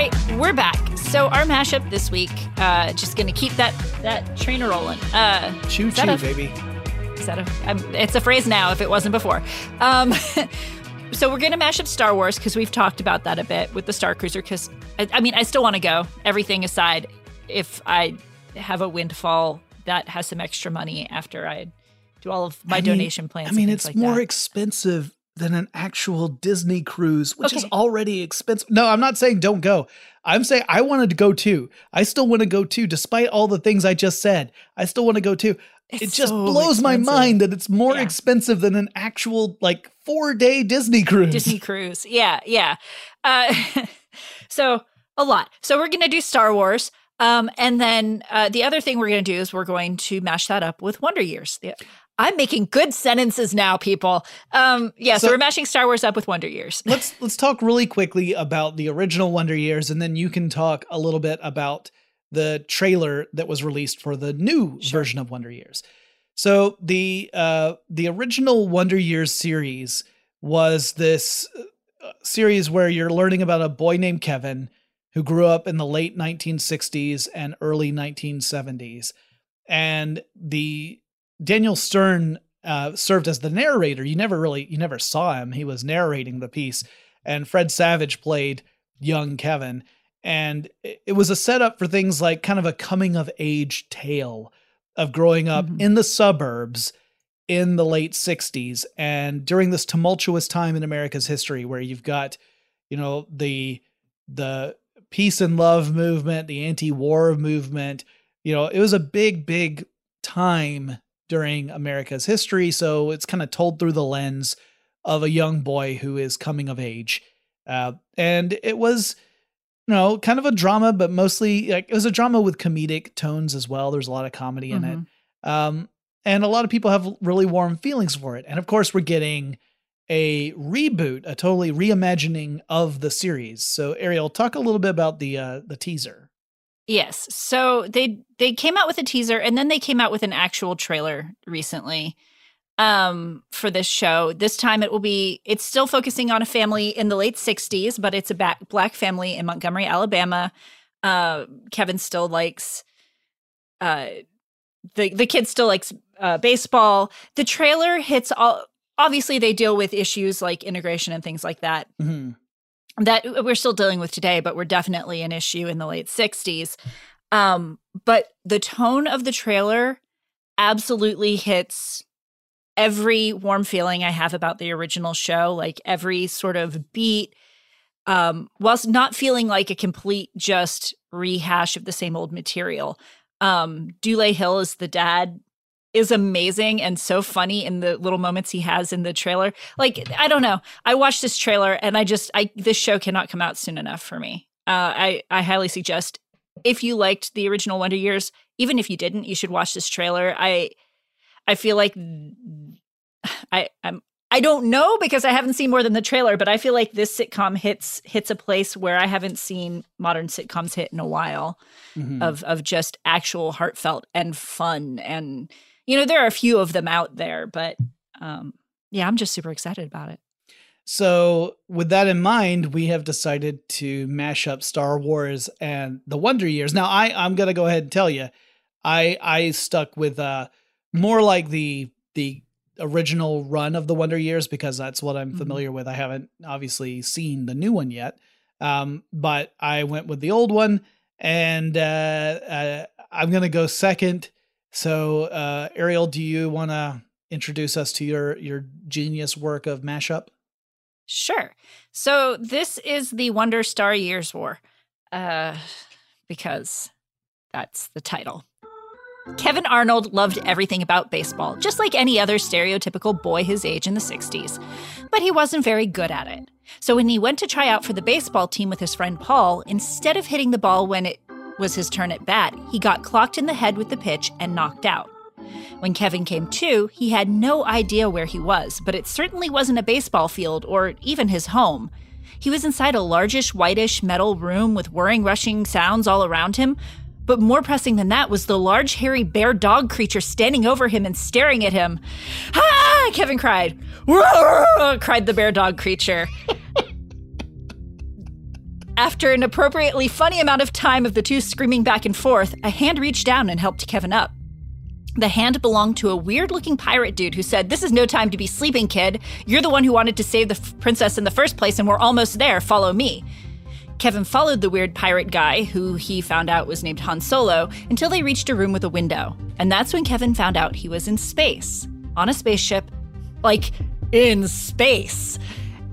Right, we're back. So our mashup this week, uh, just gonna keep that that train rolling. Uh, Choo choo, baby. Is that a? Um, it's a phrase now. If it wasn't before. Um, so we're gonna mash up Star Wars because we've talked about that a bit with the Star Cruiser. Because I, I mean, I still want to go. Everything aside, if I have a windfall that has some extra money after I do all of my I mean- donation plans. I mean, it's like more that. expensive than an actual Disney cruise, which is already expensive. No, I'm not saying don't go. I'm saying I wanted to go too. I still want to go too, despite all the things I just said. I still want to go too. it just so blows my mind that it's more Yeah. expensive than an actual like four day Disney cruise. Disney cruise. Yeah, yeah. Uh, so a lot. So we're gonna do Star Wars. Um, and then uh, the other thing we're going to do is we're going to mash that up with Wonder Years. Yeah. I'm making good sentences now, people. Um, yeah, so, so, we're mashing Star Wars up with Wonder Years. let's let's talk really quickly about the original Wonder Years, and then you can talk a little bit about the trailer that was released for the new sure. version of Wonder Years. So the uh, the original Wonder Years series was this uh, series where you're learning about a boy named Kevin who grew up in the late 1960s and early 1970s, and the Daniel Stern uh, served as the narrator. You never really, you never saw him. He was narrating the piece, and Fred Savage played young Kevin. And it was a setup for things like kind of a coming of age tale of growing up mm-hmm. in the suburbs in the late 60s and during this tumultuous time in America's history where you've got you know the the peace and love movement the anti-war movement you know it was a big big time during America's history. So it's kind of told through the lens of a young boy who is coming of age. Uh, and it was, you know, kind of a drama, but mostly like it was a drama with comedic tones as well. There's a lot of comedy in mm-hmm. it. Um, and a lot of people have really warm feelings for it. And of course, we're getting a reboot, a totally reimagining of the series. So, Ariel, talk a little bit about the uh, the teaser. Yes. So they they came out with a teaser and then they came out with an actual trailer recently um for this show. This time it will be it's still focusing on a family in the late 60s, but it's a back, black family in Montgomery, Alabama. Uh Kevin still likes uh the the kid still likes uh baseball. The trailer hits all obviously they deal with issues like integration and things like that. Mm-hmm that we're still dealing with today, but we're definitely an issue in the late 60s. Um, but the tone of the trailer absolutely hits every warm feeling I have about the original show, like every sort of beat, um, whilst not feeling like a complete just rehash of the same old material. Um, Dule Hill is the dad is amazing and so funny in the little moments he has in the trailer. Like I don't know, I watched this trailer and I just I this show cannot come out soon enough for me. Uh, I I highly suggest if you liked the original Wonder Years, even if you didn't, you should watch this trailer. I I feel like I I'm I don't know because I haven't seen more than the trailer, but I feel like this sitcom hits hits a place where I haven't seen modern sitcoms hit in a while mm-hmm. of of just actual heartfelt and fun and you know, there are a few of them out there, but um, yeah, I'm just super excited about it. So, with that in mind, we have decided to mash up Star Wars and the Wonder Years. Now, I I'm gonna go ahead and tell you, I I stuck with uh more like the the original run of the Wonder Years because that's what I'm mm-hmm. familiar with. I haven't obviously seen the new one yet, um, but I went with the old one, and uh, uh, I'm gonna go second so, uh, Ariel, do you want to introduce us to your your genius work of mashup? Sure. So this is the Wonder Star Years War, uh, because that's the title. Kevin Arnold loved everything about baseball, just like any other stereotypical boy his age in the 60s. But he wasn't very good at it. So when he went to try out for the baseball team with his friend Paul, instead of hitting the ball when it was his turn at bat, he got clocked in the head with the pitch and knocked out. When Kevin came to, he had no idea where he was, but it certainly wasn't a baseball field or even his home. He was inside a largish, whitish metal room with whirring, rushing sounds all around him. But more pressing than that was the large, hairy bear dog creature standing over him and staring at him. Ah! Kevin cried. cried the bear dog creature. After an appropriately funny amount of time of the two screaming back and forth, a hand reached down and helped Kevin up. The hand belonged to a weird looking pirate dude who said, This is no time to be sleeping, kid. You're the one who wanted to save the f- princess in the first place, and we're almost there. Follow me. Kevin followed the weird pirate guy, who he found out was named Han Solo, until they reached a room with a window. And that's when Kevin found out he was in space, on a spaceship. Like, in space.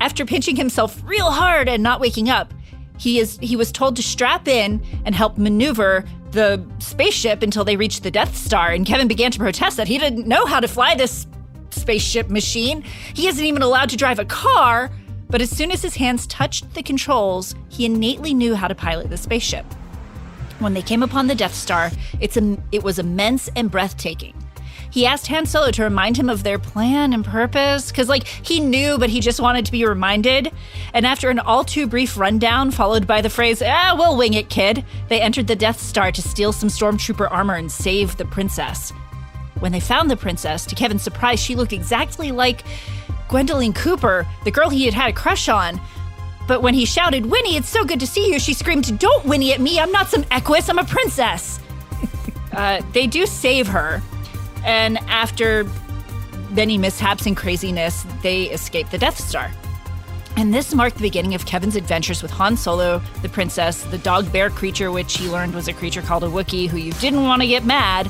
After pinching himself real hard and not waking up, he is he was told to strap in and help maneuver the spaceship until they reached the Death Star and Kevin began to protest that he didn't know how to fly this spaceship machine. He isn't even allowed to drive a car, but as soon as his hands touched the controls, he innately knew how to pilot the spaceship. When they came upon the Death Star, it's it was immense and breathtaking. He asked Han Solo to remind him of their plan and purpose, because, like, he knew, but he just wanted to be reminded. And after an all too brief rundown, followed by the phrase, ah, we'll wing it, kid, they entered the Death Star to steal some stormtrooper armor and save the princess. When they found the princess, to Kevin's surprise, she looked exactly like Gwendolyn Cooper, the girl he had had a crush on. But when he shouted, Winnie, it's so good to see you, she screamed, Don't Winnie at me, I'm not some Equus, I'm a princess. uh, they do save her, and after many mishaps and craziness, they escape the Death Star. And this marked the beginning of Kevin's adventures with Han Solo, the princess, the dog bear creature, which he learned was a creature called a Wookiee who you didn't want to get mad,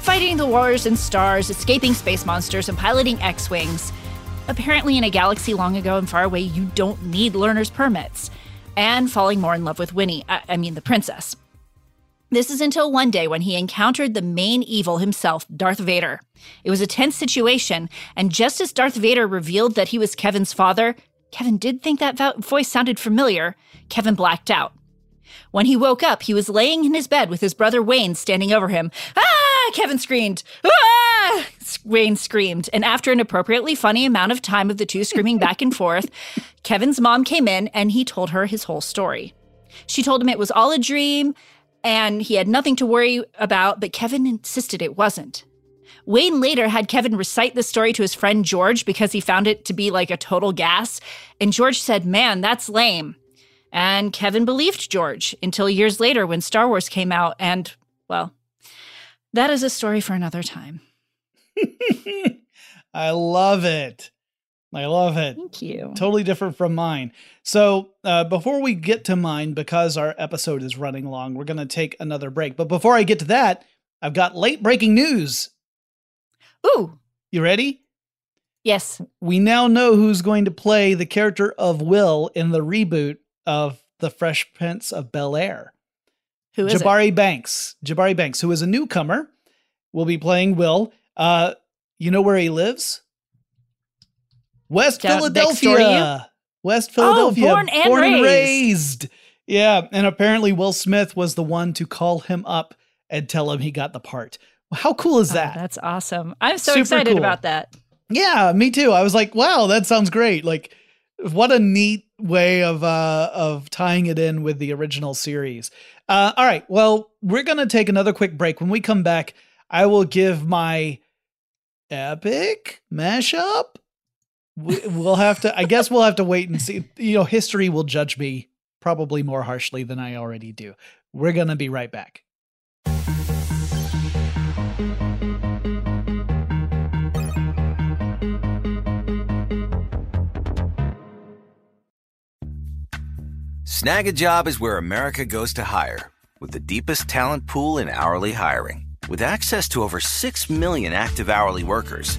fighting the wars and stars, escaping space monsters, and piloting X Wings. Apparently, in a galaxy long ago and far away, you don't need learner's permits. And falling more in love with Winnie, I, I mean, the princess. This is until one day when he encountered the main evil himself, Darth Vader. It was a tense situation, and just as Darth Vader revealed that he was Kevin's father, Kevin did think that voice sounded familiar. Kevin blacked out. When he woke up, he was laying in his bed with his brother Wayne standing over him. Ah! Kevin screamed. Ah! Wayne screamed. And after an appropriately funny amount of time of the two screaming back and forth, Kevin's mom came in and he told her his whole story. She told him it was all a dream and he had nothing to worry about, but Kevin insisted it wasn't. Wayne later had Kevin recite the story to his friend George because he found it to be like a total gas. And George said, Man, that's lame. And Kevin believed George until years later when Star Wars came out. And, well, that is a story for another time. I love it. I love it. Thank you. Totally different from mine. So, uh, before we get to mine, because our episode is running long, we're going to take another break. But before I get to that, I've got late breaking news. Ooh. You ready? Yes. We now know who's going to play the character of Will in the reboot of The Fresh Prince of Bel Air. Who is Jabari it? Banks. Jabari Banks, who is a newcomer, will be playing Will. Uh, you know where he lives? West Down next door to you? Philadelphia. West Philadelphia. Oh, born and raised. raised. Yeah, and apparently Will Smith was the one to call him up and tell him he got the part. How cool is Oh, that? that's awesome. I'm so Super excited cool. about that. Yeah, me too. I was like, wow, that sounds great. Like what a neat way of uh of tying it in with the original series. Uh all right. Well, we're going to take another quick break. When we come back, I will give my epic mashup. We- We'll have to I guess we'll have to wait and see. You know, history will judge me probably more harshly than I already do. We're to be right back. Snagajob is where America goes to hire, with the deepest talent pool in hourly hiring. With access to over 6 million active hourly workers,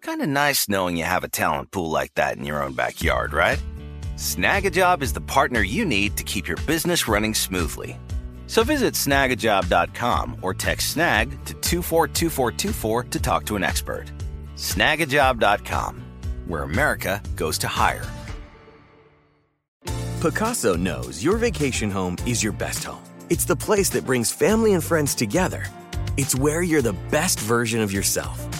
Kind of nice knowing you have a talent pool like that in your own backyard, right? Snagajob is the partner you need to keep your business running smoothly. So visit snagajob.com or text snag to 242424 to talk to an expert. Snagajob.com, where America goes to hire. Pacaso knows your vacation home is your best home. It's the place that brings family and friends together. It's where you're the best version of yourself.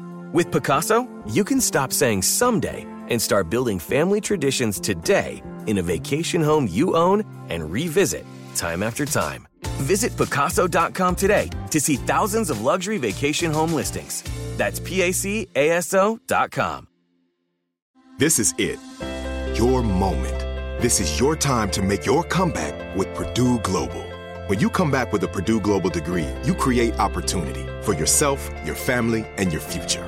With Pacaso, you can stop saying someday and start building family traditions today in a vacation home you own and revisit time after time. Visit Pacaso.com today to see thousands of luxury vacation home listings. That's PACASO.com. This is it. Your moment. This is your time to make your comeback with Purdue Global. When you come back with a Purdue Global degree, you create opportunity for yourself, your family, and your future.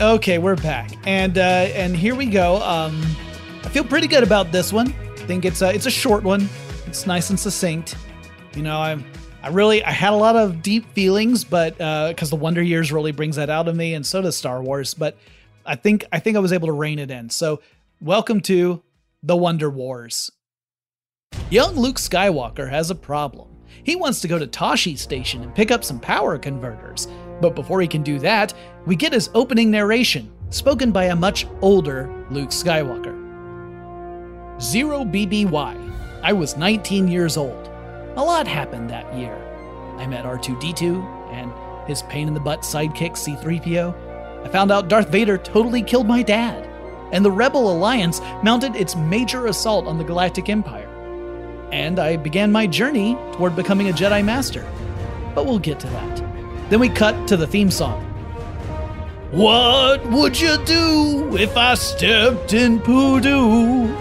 Okay, we're back, and uh, and here we go. Um, I feel pretty good about this one. I think it's a it's a short one. It's nice and succinct. You know, I I really I had a lot of deep feelings, but because the Wonder Years really brings that out of me, and so does Star Wars. But I think I think I was able to rein it in. So, welcome to the Wonder Wars. Young Luke Skywalker has a problem. He wants to go to Tosche Station and pick up some power converters. But before he can do that, we get his opening narration, spoken by a much older Luke Skywalker. Zero BBY. I was 19 years old. A lot happened that year. I met R2D2 and his pain in the butt sidekick C3PO. I found out Darth Vader totally killed my dad. And the Rebel Alliance mounted its major assault on the Galactic Empire. And I began my journey toward becoming a Jedi Master. But we'll get to that. Then we cut to the theme song. What would you do if I stepped in Purdue?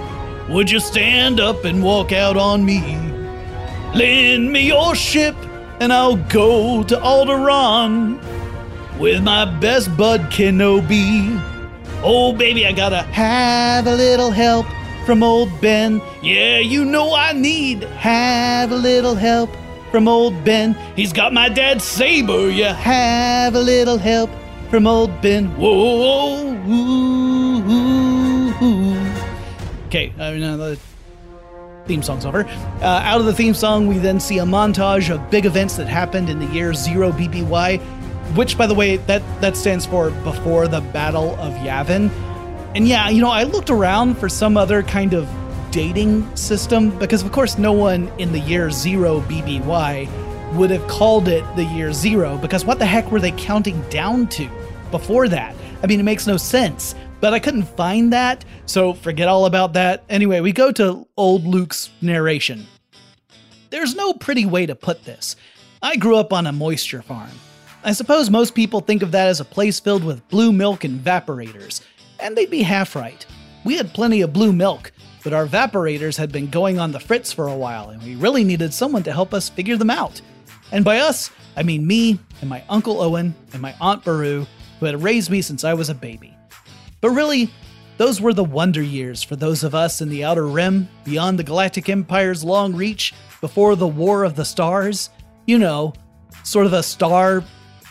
Would you stand up and walk out on me? Lend me your ship and I'll go to Alderaan with my best bud Kenobi. Oh, baby, I gotta have a little help from old Ben. Yeah, you know I need have a little help from old Ben. He's got my dad's saber. You have a little help from old Ben. Whoa. Okay, uh, no, the theme song's over. Uh, out of the theme song, we then see a montage of big events that happened in the year zero BBY, which, by the way, that that stands for before the Battle of Yavin. And yeah, you know, I looked around for some other kind of dating system because, of course, no one in the year zero BBY would have called it the year zero because what the heck were they counting down to before that? I mean, it makes no sense. But I couldn't find that, so forget all about that. Anyway, we go to old Luke's narration. There's no pretty way to put this. I grew up on a moisture farm. I suppose most people think of that as a place filled with blue milk and evaporators, and they'd be half right. We had plenty of blue milk, but our evaporators had been going on the fritz for a while, and we really needed someone to help us figure them out. And by us, I mean me and my Uncle Owen and my Aunt Beru, who had raised me since I was a baby. But really, those were the wonder years for those of us in the Outer Rim, beyond the Galactic Empire's long reach, before the War of the Stars. You know, sort of a star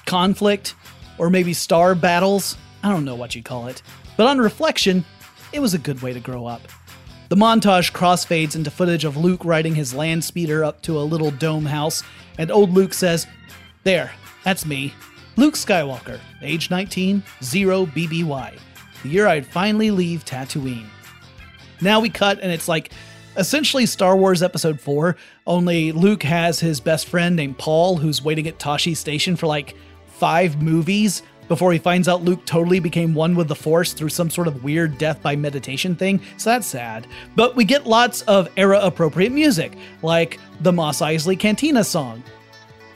conflict, or maybe star battles. I don't know what you call it. But on reflection, it was a good way to grow up. The montage crossfades into footage of Luke riding his land speeder up to a little dome house, and old Luke says, There, that's me. Luke Skywalker, age 19, 0 BBY the year I'd finally leave Tatooine. Now we cut, and it's like essentially Star Wars Episode 4, only Luke has his best friend named Paul who's waiting at Tosche Station for like five movies before he finds out Luke totally became one with the Force through some sort of weird death by meditation thing, so that's sad. But we get lots of era appropriate music, like the Mos Eisley Cantina song.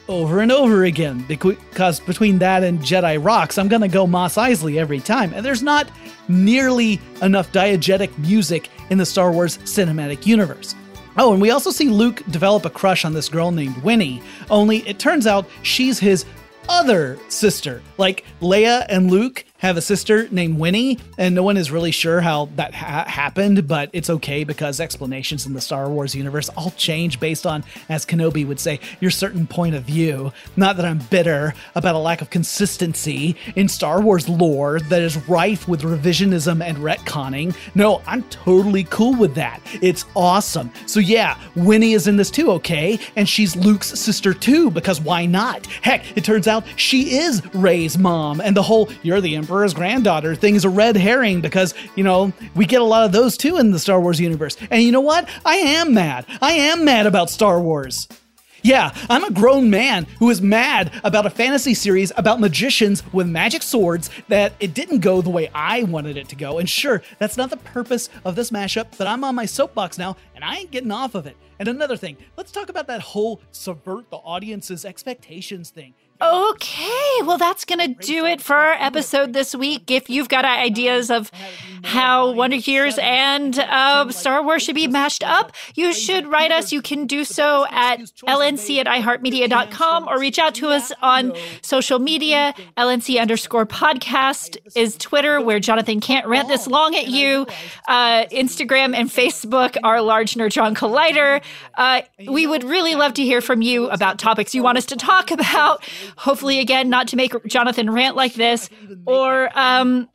Over and over again, because between that and Jedi Rocks, I'm gonna go Mos Eisley every time. And there's not nearly enough diegetic music in the Star Wars cinematic universe. Oh, and we also see Luke develop a crush on this girl named Winnie, only it turns out she's his other sister. Like Leia and Luke have a sister named Winnie, and no one is really sure how that ha- happened, but it's okay because explanations in the Star Wars universe all change based on, as Kenobi would say, your certain point of view. Not that I'm bitter about a lack of consistency in Star Wars lore that is rife with revisionism and retconning. No, I'm totally cool with that. It's awesome. So, yeah, Winnie is in this too, okay? And she's Luke's sister too, because why not? Heck, it turns out she is Rey's mom, and the whole you're the Emperor's granddaughter thing is a red herring because, you know, we get a lot of those too in the Star Wars universe. And you know what? I am mad. I am mad about Star Wars. Yeah, I'm a grown man who is mad about a fantasy series about magicians with magic swords that it didn't go the way I wanted it to go. And sure, that's not the purpose of this mashup, but I'm on my soapbox now and I ain't getting off of it. And another thing, let's talk about that whole subvert the audience's expectations thing. Okay, well, that's going to do it for our episode this week. If you've got ideas of how Wonder Years and uh, Star Wars should be mashed up, you should write us. You can do so at lnc at iheartmedia.com or reach out to us on social media. LNC underscore podcast is Twitter, where Jonathan can't rant this long at you. Uh, Instagram and Facebook are Large Nerdron Collider. Uh, we would really love to hear from you about topics you want us to talk about hopefully, again, not to make Jonathan rant like this, or um,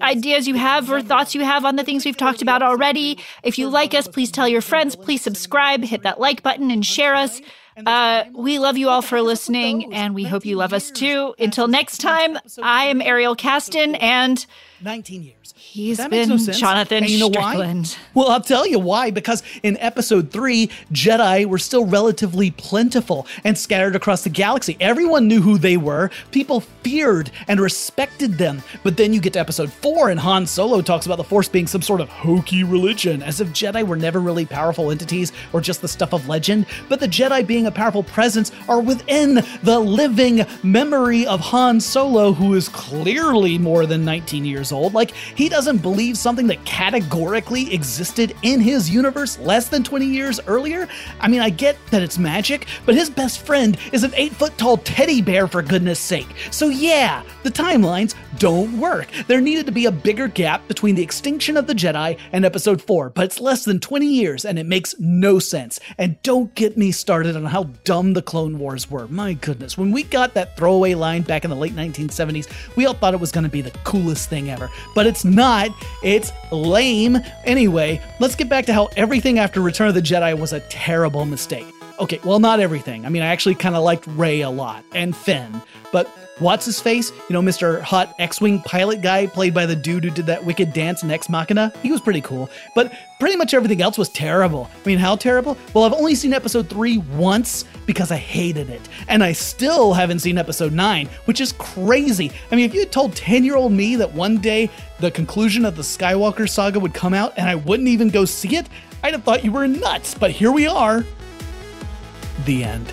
ideas you have or thoughts you have on the things we've talked about already. If you like us, please tell your friends, please subscribe, hit that like button, and share us. Uh, we love you all for listening, and we hope you love us too. Until next time, I am Ariel Casten, and 19 years. He's that been no Jonathan and you know Strickland. Why? Well, I'll tell you why. Because in episode three, Jedi were still relatively plentiful and scattered across the galaxy. Everyone knew who they were. People feared and respected them. But then you get to episode four, and Han Solo talks about the Force being some sort of hokey religion, as if Jedi were never really powerful entities or just the stuff of legend. But the Jedi being a powerful presence are within the living memory of Han Solo, who is clearly more than 19 years old. Like, he doesn't believe something that categorically existed in his universe less than 20 years earlier? I mean, I get that it's magic, but his best friend is an 8 foot tall teddy bear for goodness sake. So, yeah, the timelines don't work. There needed to be a bigger gap between the extinction of the Jedi and episode 4, but it's less than 20 years and it makes no sense. And don't get me started on how dumb the Clone Wars were. My goodness, when we got that throwaway line back in the late 1970s, we all thought it was going to be the coolest thing ever. But it's not. It's lame. Anyway, let's get back to how everything after Return of the Jedi was a terrible mistake. Okay, well, not everything. I mean, I actually kind of liked Rey a lot and Finn, but what's his face? You know, Mr. Hot X Wing pilot guy, played by the dude who did that wicked dance in Ex Machina? He was pretty cool. But pretty much everything else was terrible. I mean, how terrible? Well, I've only seen episode 3 once because I hated it. And I still haven't seen episode 9, which is crazy. I mean, if you had told 10 year old me that one day the conclusion of the Skywalker saga would come out and I wouldn't even go see it, I'd have thought you were nuts. But here we are. The end.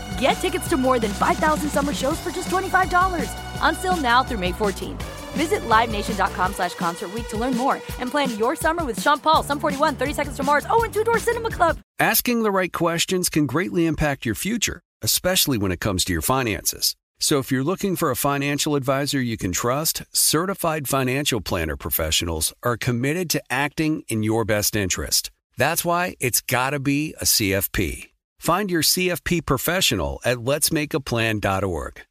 Get tickets to more than 5,000 summer shows for just $25. Until now through May 14th. Visit LiveNation.com slash Concert to learn more and plan your summer with Sean Paul, Sum 41, 30 Seconds to Mars, oh, and Two Door Cinema Club. Asking the right questions can greatly impact your future, especially when it comes to your finances. So if you're looking for a financial advisor you can trust, certified financial planner professionals are committed to acting in your best interest. That's why it's got to be a CFP. Find your CFP professional at letsmakeaplan.org.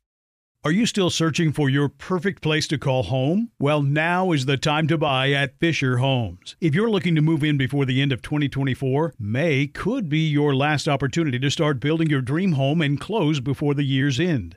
Are you still searching for your perfect place to call home? Well, now is the time to buy at Fisher Homes. If you're looking to move in before the end of 2024, May could be your last opportunity to start building your dream home and close before the year's end.